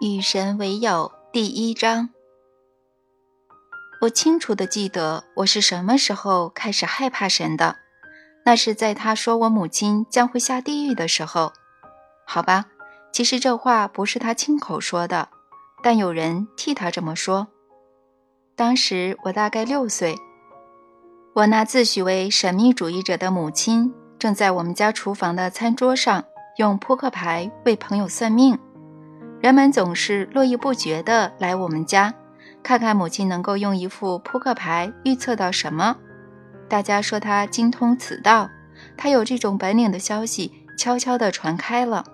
与神为友第一章。我清楚的记得我是什么时候开始害怕神的，那是在他说我母亲将会下地狱的时候。好吧，其实这话不是他亲口说的，但有人替他这么说。当时我大概六岁，我那自诩为神秘主义者的母亲正在我们家厨房的餐桌上用扑克牌为朋友算命。人们总是络绎不绝地来我们家，看看母亲能够用一副扑克牌预测到什么。大家说她精通此道，她有这种本领的消息悄悄地传开了。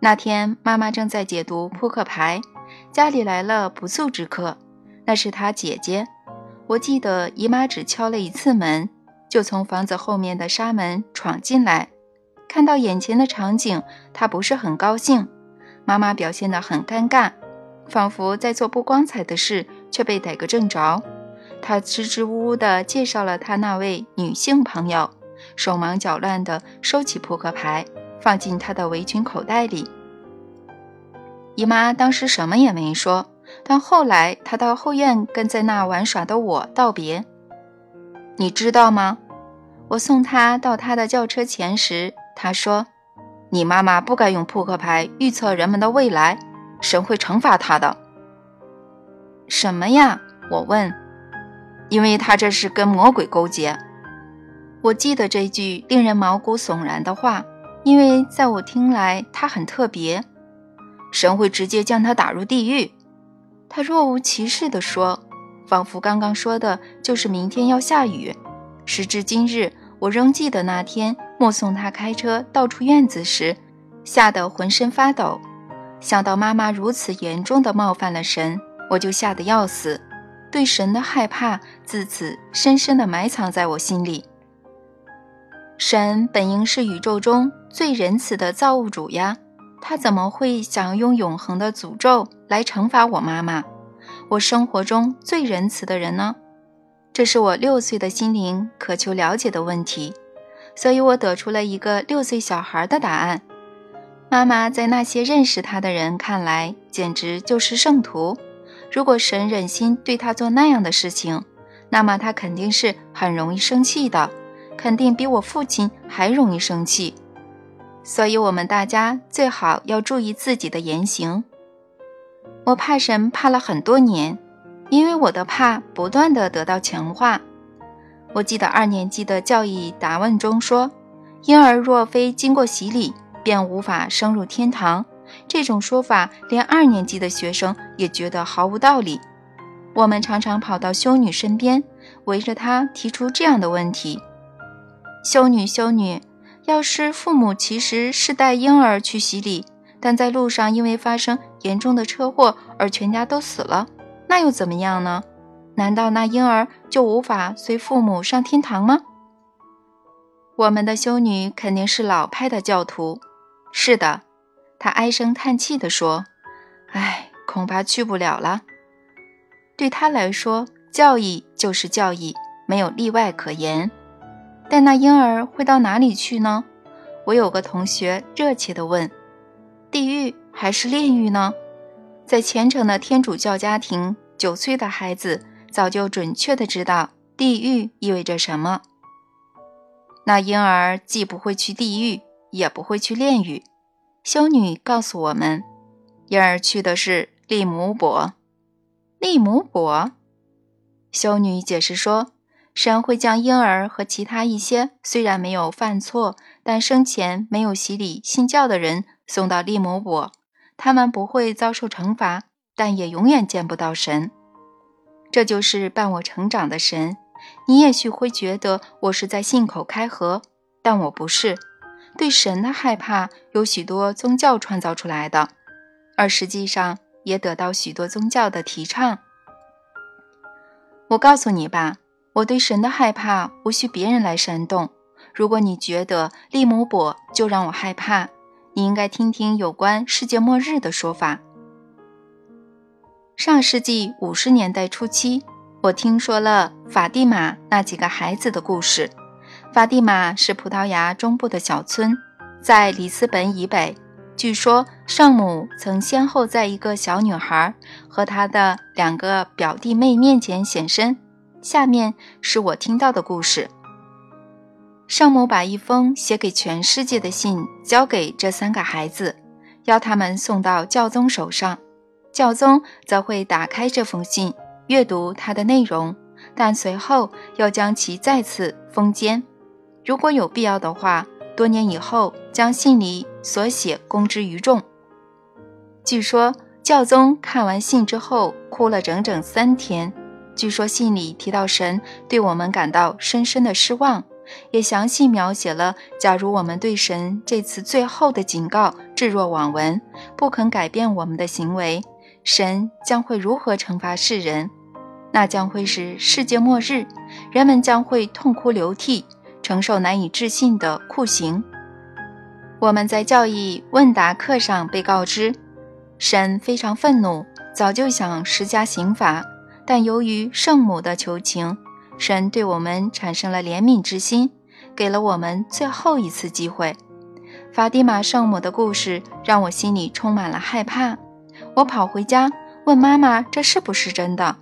那天，妈妈正在解读扑克牌，家里来了不速之客，那是她姐姐。我记得姨妈只敲了一次门，就从房子后面的纱门闯进来，看到眼前的场景，她不是很高兴。妈妈表现得很尴尬，仿佛在做不光彩的事，却被逮个正着。她支支吾吾地介绍了她那位女性朋友，手忙脚乱地收起扑克牌，放进她的围裙口袋里。姨妈当时什么也没说，但后来她到后院跟在那玩耍的我道别。你知道吗？我送她到她的轿车前时，她说。你妈妈不该用扑克牌预测人们的未来，神会惩罚她的。什么呀？我问。因为他这是跟魔鬼勾结。我记得这句令人毛骨悚然的话，因为在我听来，它很特别。神会直接将他打入地狱。他若无其事地说，仿佛刚刚说的就是明天要下雨。时至今日。我仍记得那天目送他开车到处院子时，吓得浑身发抖。想到妈妈如此严重的冒犯了神，我就吓得要死。对神的害怕自此深深地埋藏在我心里。神本应是宇宙中最仁慈的造物主呀，他怎么会想用永恒的诅咒来惩罚我妈妈，我生活中最仁慈的人呢？这是我六岁的心灵渴求了解的问题，所以我得出了一个六岁小孩的答案。妈妈在那些认识他的人看来，简直就是圣徒。如果神忍心对他做那样的事情，那么他肯定是很容易生气的，肯定比我父亲还容易生气。所以，我们大家最好要注意自己的言行。我怕神，怕了很多年。因为我的怕不断的得到强化。我记得二年级的教义答问中说：“婴儿若非经过洗礼，便无法升入天堂。”这种说法连二年级的学生也觉得毫无道理。我们常常跑到修女身边，围着她提出这样的问题：“修女，修女，要是父母其实是带婴儿去洗礼，但在路上因为发生严重的车祸而全家都死了。”那又怎么样呢？难道那婴儿就无法随父母上天堂吗？我们的修女肯定是老派的教徒。是的，她唉声叹气地说：“唉，恐怕去不了了。”对她来说，教义就是教义，没有例外可言。但那婴儿会到哪里去呢？我有个同学热切地问：“地狱还是炼狱呢？”在虔诚的天主教家庭，九岁的孩子早就准确的知道地狱意味着什么。那婴儿既不会去地狱，也不会去炼狱。修女告诉我们，婴儿去的是利姆伯。利姆伯，修女解释说，神会将婴儿和其他一些虽然没有犯错，但生前没有洗礼信教的人送到利姆伯。他们不会遭受惩罚，但也永远见不到神。这就是伴我成长的神。你也许会觉得我是在信口开河，但我不是。对神的害怕有许多宗教创造出来的，而实际上也得到许多宗教的提倡。我告诉你吧，我对神的害怕无需别人来煽动。如果你觉得利姆伯就让我害怕。你应该听听有关世界末日的说法。上世纪五十年代初期，我听说了法蒂玛那几个孩子的故事。法蒂玛是葡萄牙中部的小村，在里斯本以北，据说圣母曾先后在一个小女孩和她的两个表弟妹面前显身。下面是我听到的故事：圣母把一封写给全世界的信交给这三个孩子，要他们送到教宗手上，教宗则会打开这封信，阅读它的内容，但随后要将其再次封缄。如果有必要的话。多年以后，将信里所写公之于众。据说教宗看完信之后哭了整整三天。据说信里提到神对我们感到深深的失望，也详细描写了假如我们对神这次最后的警告置若罔闻，不肯改变我们的行为，神将会如何惩罚世人。那将会是世界末日，人们将会痛哭流涕。承受难以置信的酷刑。我们在教义问答课上被告知，神非常愤怒，早就想施加刑罚，但由于圣母的求情，神对我们产生了怜悯之心，给了我们最后一次机会。法蒂玛圣母的故事让我心里充满了害怕。我跑回家问妈妈：“这是不是真的？”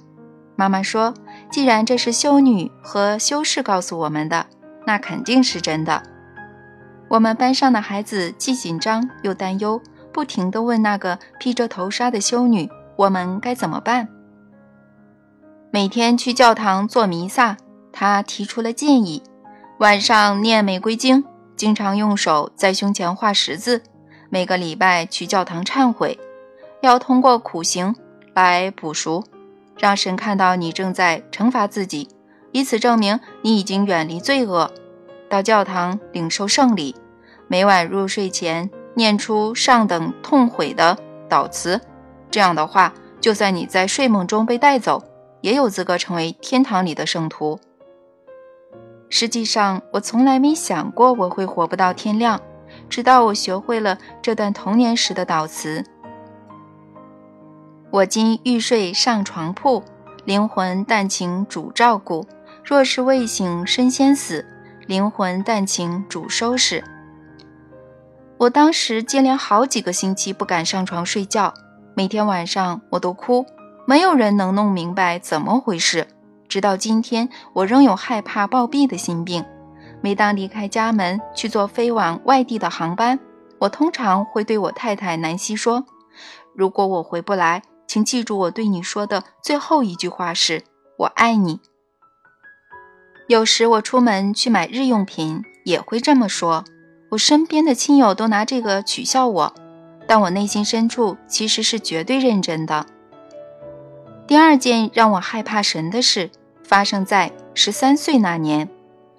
妈妈说：“既然这是修女和修士告诉我们的。”那肯定是真的。我们班上的孩子既紧张又担忧，不停地问那个披着头纱的修女：“我们该怎么办？”每天去教堂做弥撒，他提出了建议：晚上念玫瑰经，经常用手在胸前画十字，每个礼拜去教堂忏悔，要通过苦行来补赎，让神看到你正在惩罚自己。以此证明你已经远离罪恶，到教堂领受圣礼，每晚入睡前念出上等痛悔的祷词。这样的话，就算你在睡梦中被带走，也有资格成为天堂里的圣徒。实际上，我从来没想过我会活不到天亮，直到我学会了这段童年时的祷词。我今欲睡上床铺，灵魂但请主照顾。若是未醒身先死，灵魂但请主收拾。我当时接连好几个星期不敢上床睡觉，每天晚上我都哭，没有人能弄明白怎么回事。直到今天，我仍有害怕暴毙的心病。每当离开家门去坐飞往外地的航班，我通常会对我太太南希说：“如果我回不来，请记住我对你说的最后一句话是‘我爱你’。”有时我出门去买日用品也会这么说，我身边的亲友都拿这个取笑我，但我内心深处其实是绝对认真的。第二件让我害怕神的事发生在十三岁那年，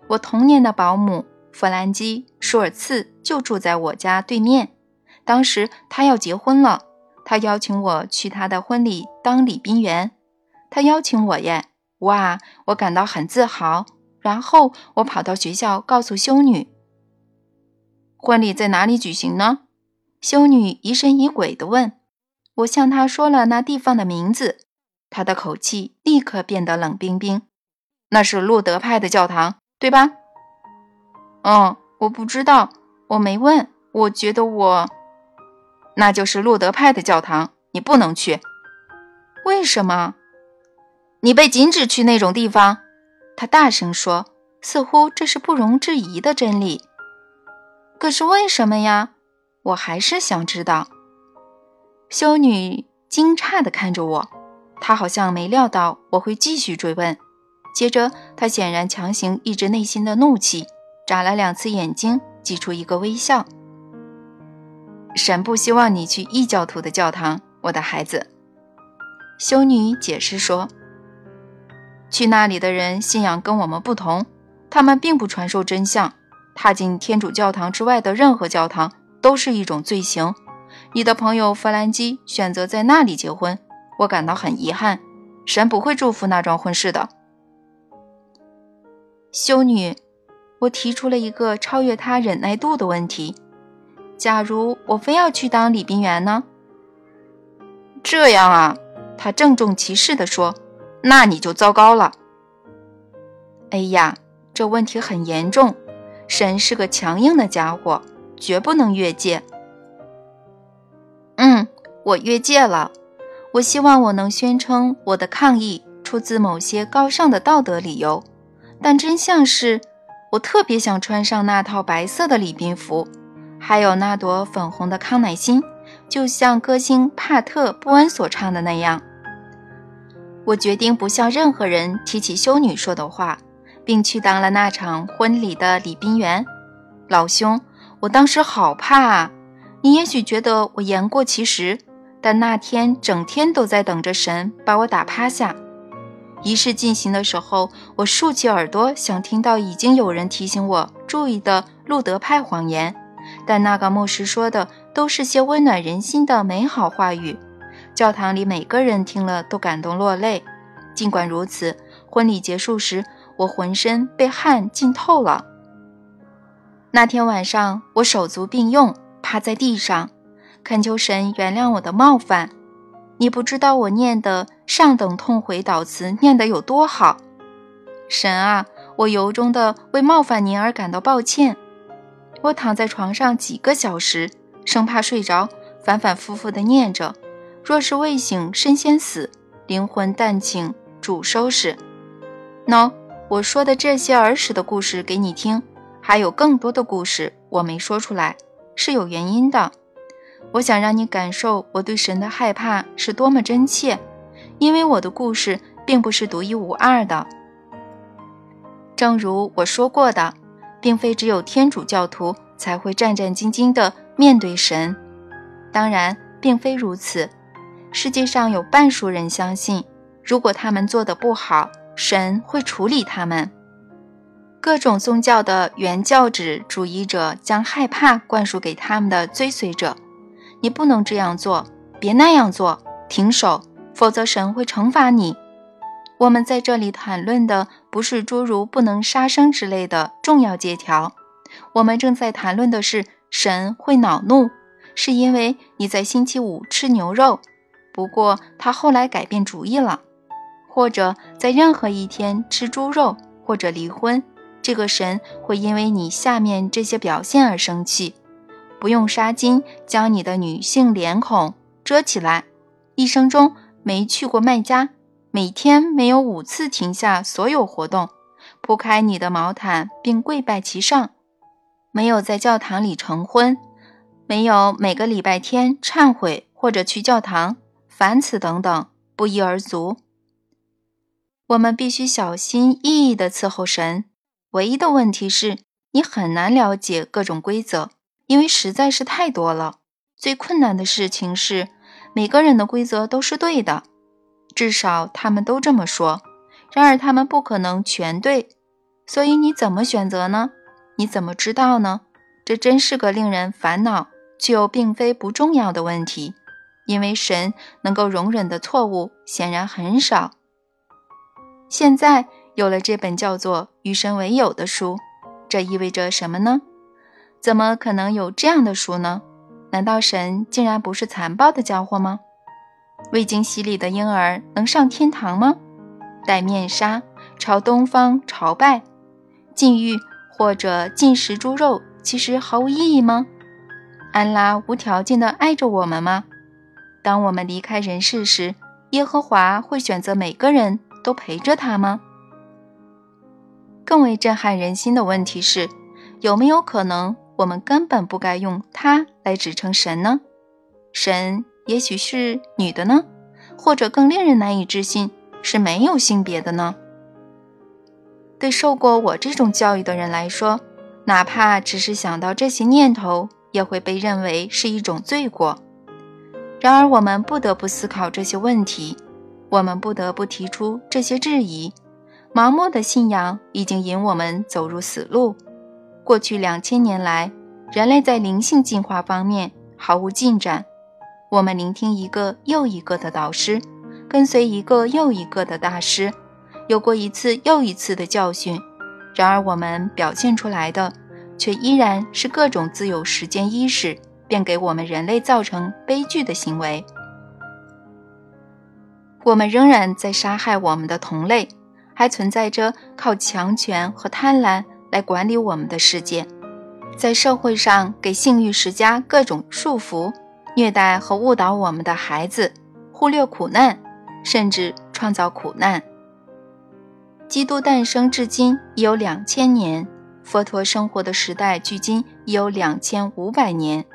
我童年的保姆弗兰基·舒尔茨就住在我家对面。当时他要结婚了，他邀请我去他的婚礼当礼宾员。他邀请我耶，哇，我感到很自豪。然后我跑到学校告诉修女，婚礼在哪里举行呢？修女疑神疑鬼地问。我向她说了那地方的名字，她的口气立刻变得冷冰冰。那是路德派的教堂，对吧？嗯，我不知道，我没问。我觉得我……那就是路德派的教堂，你不能去。为什么？你被禁止去那种地方。他大声说：“似乎这是不容置疑的真理。可是为什么呀？我还是想知道。”修女惊诧地看着我，她好像没料到我会继续追问。接着，她显然强行抑制内心的怒气，眨了两次眼睛，挤出一个微笑。神不希望你去异教徒的教堂，我的孩子。”修女解释说。去那里的人信仰跟我们不同，他们并不传授真相。踏进天主教堂之外的任何教堂都是一种罪行。你的朋友弗兰基选择在那里结婚，我感到很遗憾。神不会祝福那桩婚事的。修女，我提出了一个超越他忍耐度的问题：假如我非要去当礼宾员呢？这样啊，他郑重其事地说。那你就糟糕了。哎呀，这问题很严重。神是个强硬的家伙，绝不能越界。嗯，我越界了。我希望我能宣称我的抗议出自某些高尚的道德理由，但真相是，我特别想穿上那套白色的礼宾服，还有那朵粉红的康乃馨，就像歌星帕特·布恩所唱的那样。我决定不向任何人提起修女说的话，并去当了那场婚礼的礼宾员。老兄，我当时好怕啊！你也许觉得我言过其实。但那天整天都在等着神把我打趴下。仪式进行的时候，我竖起耳朵想听到已经有人提醒我注意的路德派谎言，但那个牧师说的都是些温暖人心的美好话语。教堂里每个人听了都感动落泪。尽管如此，婚礼结束时，我浑身被汗浸透了。那天晚上，我手足并用趴在地上。恳求神原谅我的冒犯，你不知道我念的上等痛悔祷词念得有多好。神啊，我由衷的为冒犯您而感到抱歉。我躺在床上几个小时，生怕睡着，反反复复地念着：若是未醒，身先死；灵魂但请主收拾。喏，我说的这些儿时的故事给你听，还有更多的故事我没说出来，是有原因的。我想让你感受我对神的害怕是多么真切，因为我的故事并不是独一无二的。正如我说过的，并非只有天主教徒才会战战兢兢地面对神。当然，并非如此。世界上有半数人相信，如果他们做得不好，神会处理他们。各种宗教的原教旨主义者将害怕灌输给他们的追随者。你不能这样做，别那样做，停手，否则神会惩罚你。我们在这里谈论的不是诸如不能杀生之类的重要借条，我们正在谈论的是神会恼怒，是因为你在星期五吃牛肉，不过他后来改变主意了，或者在任何一天吃猪肉，或者离婚，这个神会因为你下面这些表现而生气。不用纱巾将你的女性脸孔遮起来，一生中没去过麦家，每天没有五次停下所有活动，铺开你的毛毯并跪拜其上，没有在教堂里成婚，没有每个礼拜天忏悔或者去教堂，凡此等等不一而足。我们必须小心翼翼地伺候神。唯一的问题是你很难了解各种规则。因为实在是太多了。最困难的事情是，每个人的规则都是对的，至少他们都这么说。然而他们不可能全对，所以你怎么选择呢？你怎么知道呢？这真是个令人烦恼却又并非不重要的问题。因为神能够容忍的错误显然很少。现在有了这本叫做《与神为友》的书，这意味着什么呢？怎么可能有这样的书呢？难道神竟然不是残暴的家伙吗？未经洗礼的婴儿能上天堂吗？戴面纱朝东方朝拜，禁欲或者禁食猪肉，其实毫无意义吗？安拉无条件地爱着我们吗？当我们离开人世时，耶和华会选择每个人都陪着他吗？更为震撼人心的问题是，有没有可能？我们根本不该用他来指称神呢？神也许是女的呢，或者更令人难以置信是没有性别的呢？对受过我这种教育的人来说，哪怕只是想到这些念头，也会被认为是一种罪过。然而，我们不得不思考这些问题，我们不得不提出这些质疑。盲目的信仰已经引我们走入死路。过去两千年来，人类在灵性进化方面毫无进展。我们聆听一个又一个的导师，跟随一个又一个的大师，有过一次又一次的教训。然而，我们表现出来的却依然是各种自有时间意识，便给我们人类造成悲剧的行为。我们仍然在杀害我们的同类，还存在着靠强权和贪婪。来管理我们的世界，在社会上给性欲施加各种束缚，虐待和误导我们的孩子，忽略苦难，甚至创造苦难。基督诞生至今已有两千年，佛陀生活的时代距今已有两千五百年。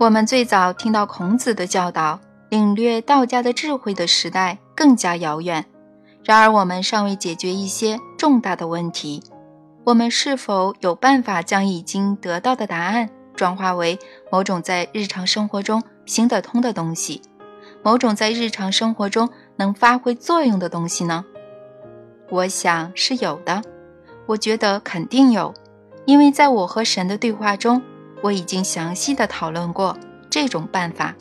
我们最早听到孔子的教导，领略道家的智慧的时代更加遥远。然而，我们尚未解决一些重大的问题。我们是否有办法将已经得到的答案转化为某种在日常生活中行得通的东西，某种在日常生活中能发挥作用的东西呢？我想是有的。我觉得肯定有，因为在我和神的对话中。我已经详细的讨论过这种办法。